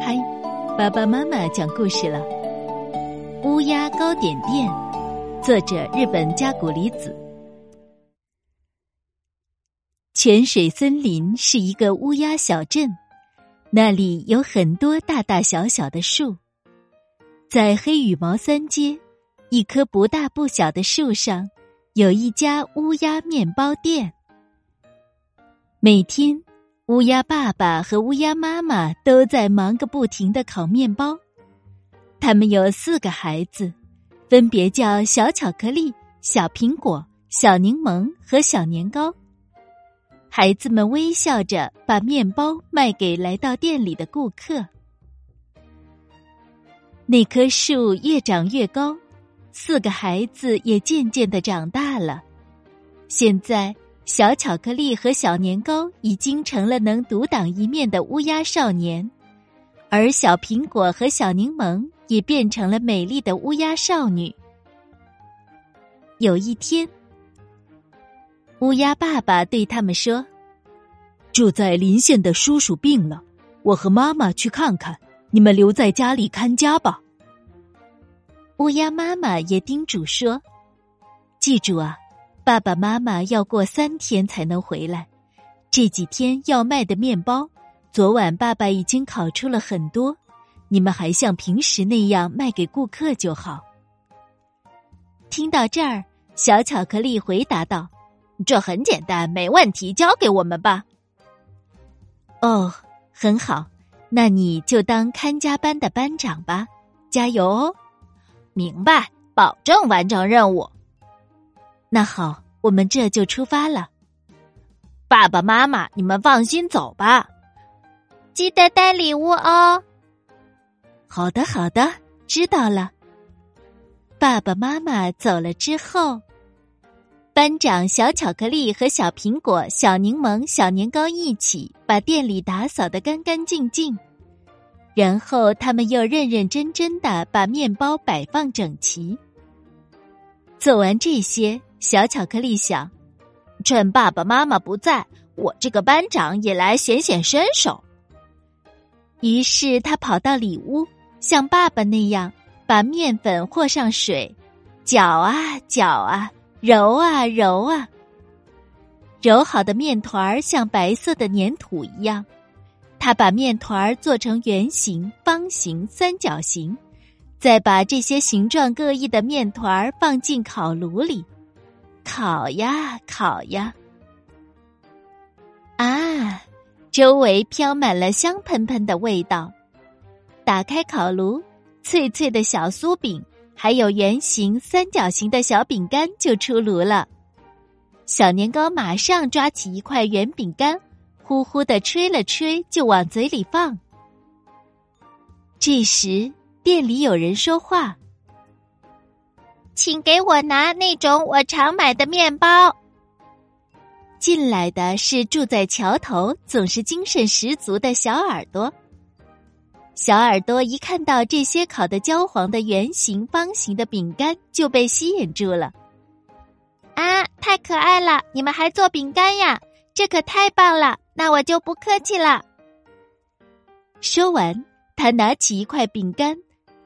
嗨，爸爸妈妈讲故事了。乌鸦糕点店，作者日本加古里子。泉水森林是一个乌鸦小镇，那里有很多大大小小的树。在黑羽毛三街，一棵不大不小的树上，有一家乌鸦面包店。每天。乌鸦爸爸和乌鸦妈妈都在忙个不停的烤面包，他们有四个孩子，分别叫小巧克力、小苹果、小柠檬和小年糕。孩子们微笑着把面包卖给来到店里的顾客。那棵树越长越高，四个孩子也渐渐的长大了。现在。小巧克力和小年糕已经成了能独当一面的乌鸦少年，而小苹果和小柠檬也变成了美丽的乌鸦少女。有一天，乌鸦爸爸对他们说：“住在邻县的叔叔病了，我和妈妈去看看，你们留在家里看家吧。”乌鸦妈妈也叮嘱说：“记住啊。”爸爸妈妈要过三天才能回来，这几天要卖的面包，昨晚爸爸已经烤出了很多，你们还像平时那样卖给顾客就好。听到这儿，小巧克力回答道：“这很简单，没问题，交给我们吧。”哦，很好，那你就当看家班的班长吧，加油哦！明白，保证完成任务。那好，我们这就出发了。爸爸妈妈，你们放心走吧，记得带礼物哦。好的，好的，知道了。爸爸妈妈走了之后，班长小巧克力和小苹果、小柠檬、小年糕一起把店里打扫的干干净净，然后他们又认认真真的把面包摆放整齐。做完这些。小巧克力想，趁爸爸妈妈不在，我这个班长也来显显身手。于是他跑到里屋，像爸爸那样把面粉和上水，搅啊搅啊，揉啊揉啊。揉好的面团儿像白色的粘土一样，他把面团儿做成圆形、方形、三角形，再把这些形状各异的面团儿放进烤炉里。烤呀烤呀，啊！周围飘满了香喷喷的味道。打开烤炉，脆脆的小酥饼，还有圆形、三角形的小饼干就出炉了。小年糕马上抓起一块圆饼干，呼呼的吹了吹，就往嘴里放。这时，店里有人说话。请给我拿那种我常买的面包。进来的是住在桥头、总是精神十足的小耳朵。小耳朵一看到这些烤的焦黄的圆形、方形的饼干，就被吸引住了。啊，太可爱了！你们还做饼干呀？这可太棒了！那我就不客气了。说完，他拿起一块饼干，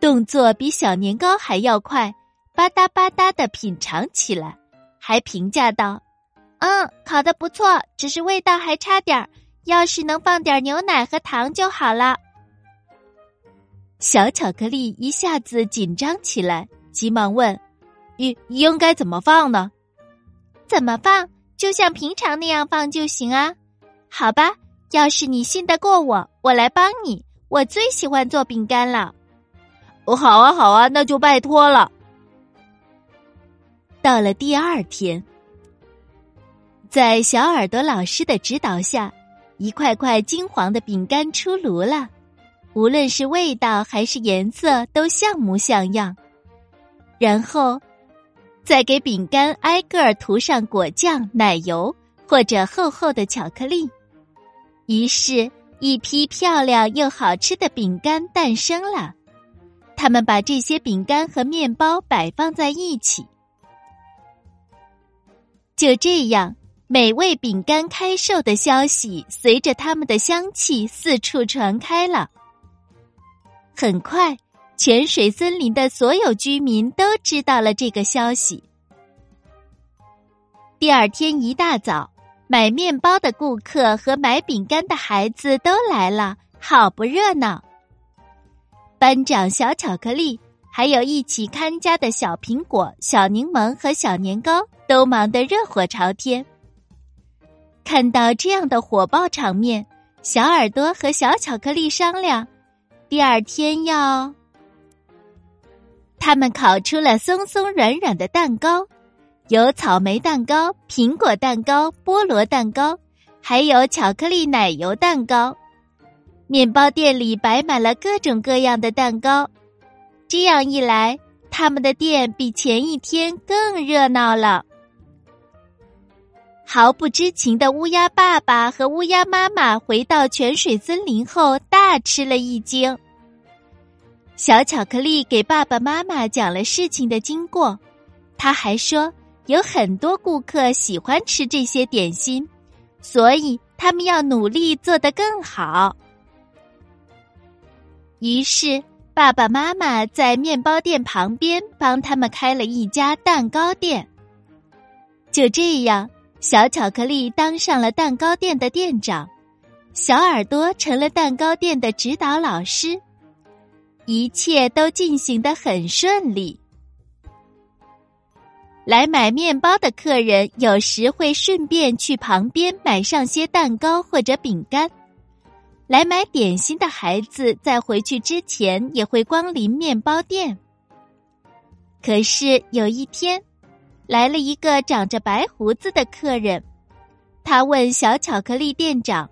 动作比小年糕还要快。吧嗒吧嗒的品尝起来，还评价道：“嗯，烤的不错，只是味道还差点儿。要是能放点牛奶和糖就好了。”小巧克力一下子紧张起来，急忙问：“应应该怎么放呢？”“怎么放？就像平常那样放就行啊。”“好吧，要是你信得过我，我来帮你。我最喜欢做饼干了。”“哦，好啊，好啊，那就拜托了。”到了第二天，在小耳朵老师的指导下，一块块金黄的饼干出炉了。无论是味道还是颜色，都像模像样。然后，再给饼干挨个儿涂上果酱、奶油或者厚厚的巧克力。于是，一批漂亮又好吃的饼干诞生了。他们把这些饼干和面包摆放在一起。就这样，美味饼干开售的消息随着它们的香气四处传开了。很快，泉水森林的所有居民都知道了这个消息。第二天一大早，买面包的顾客和买饼干的孩子都来了，好不热闹。班长小巧克力，还有一起看家的小苹果、小柠檬和小年糕，都忙得热火朝天。看到这样的火爆场面，小耳朵和小巧克力商量，第二天要……他们烤出了松松软软的蛋糕，有草莓蛋糕、苹果蛋糕、菠萝蛋糕，还有巧克力奶油蛋糕。面包店里摆满了各种各样的蛋糕，这样一来，他们的店比前一天更热闹了。毫不知情的乌鸦爸爸和乌鸦妈妈回到泉水森林后，大吃了一惊。小巧克力给爸爸妈妈讲了事情的经过，他还说有很多顾客喜欢吃这些点心，所以他们要努力做得更好。于是，爸爸妈妈在面包店旁边帮他们开了一家蛋糕店。就这样。小巧克力当上了蛋糕店的店长，小耳朵成了蛋糕店的指导老师，一切都进行的很顺利。来买面包的客人有时会顺便去旁边买上些蛋糕或者饼干，来买点心的孩子在回去之前也会光临面包店。可是有一天。来了一个长着白胡子的客人，他问小巧克力店长：“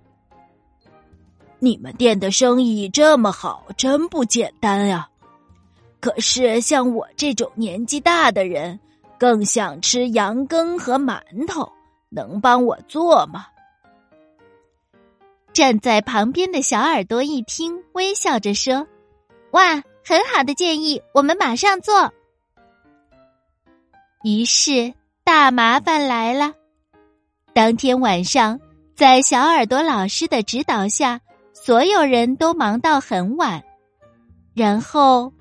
你们店的生意这么好，真不简单呀！可是像我这种年纪大的人，更想吃羊羹和馒头，能帮我做吗？”站在旁边的小耳朵一听，微笑着说：“哇，很好的建议，我们马上做。”于是，大麻烦来了。当天晚上，在小耳朵老师的指导下，所有人都忙到很晚。然后，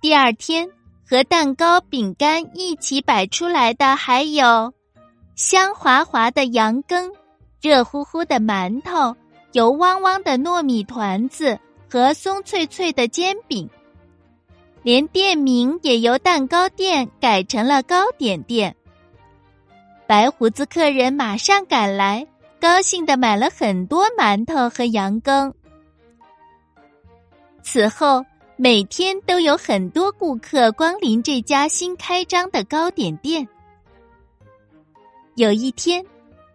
第二天和蛋糕、饼干一起摆出来的，还有香滑滑的羊羹、热乎乎的馒头、油汪汪的糯米团子和松脆脆的煎饼。连店名也由蛋糕店改成了糕点店。白胡子客人马上赶来，高兴的买了很多馒头和羊羹。此后，每天都有很多顾客光临这家新开张的糕点店。有一天，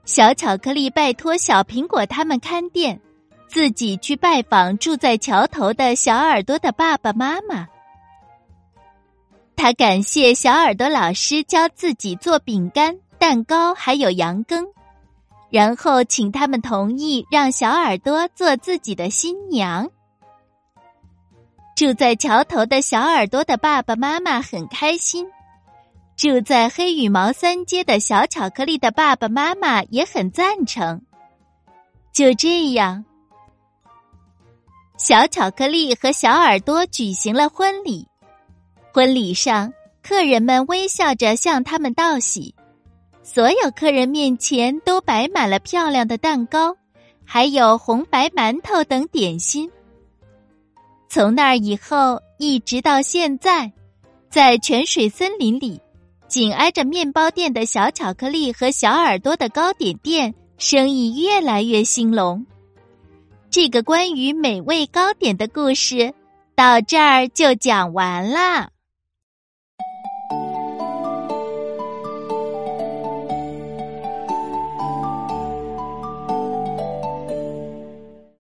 小巧克力拜托小苹果他们看店，自己去拜访住在桥头的小耳朵的爸爸妈妈。他感谢小耳朵老师教自己做饼干、蛋糕，还有羊羹，然后请他们同意让小耳朵做自己的新娘。住在桥头的小耳朵的爸爸妈妈很开心，住在黑羽毛三街的小巧克力的爸爸妈妈也很赞成。就这样，小巧克力和小耳朵举行了婚礼。婚礼上，客人们微笑着向他们道喜，所有客人面前都摆满了漂亮的蛋糕，还有红白馒头等点心。从那儿以后，一直到现在，在泉水森林里，紧挨着面包店的小巧克力和小耳朵的糕点店生意越来越兴隆。这个关于美味糕点的故事到这儿就讲完了。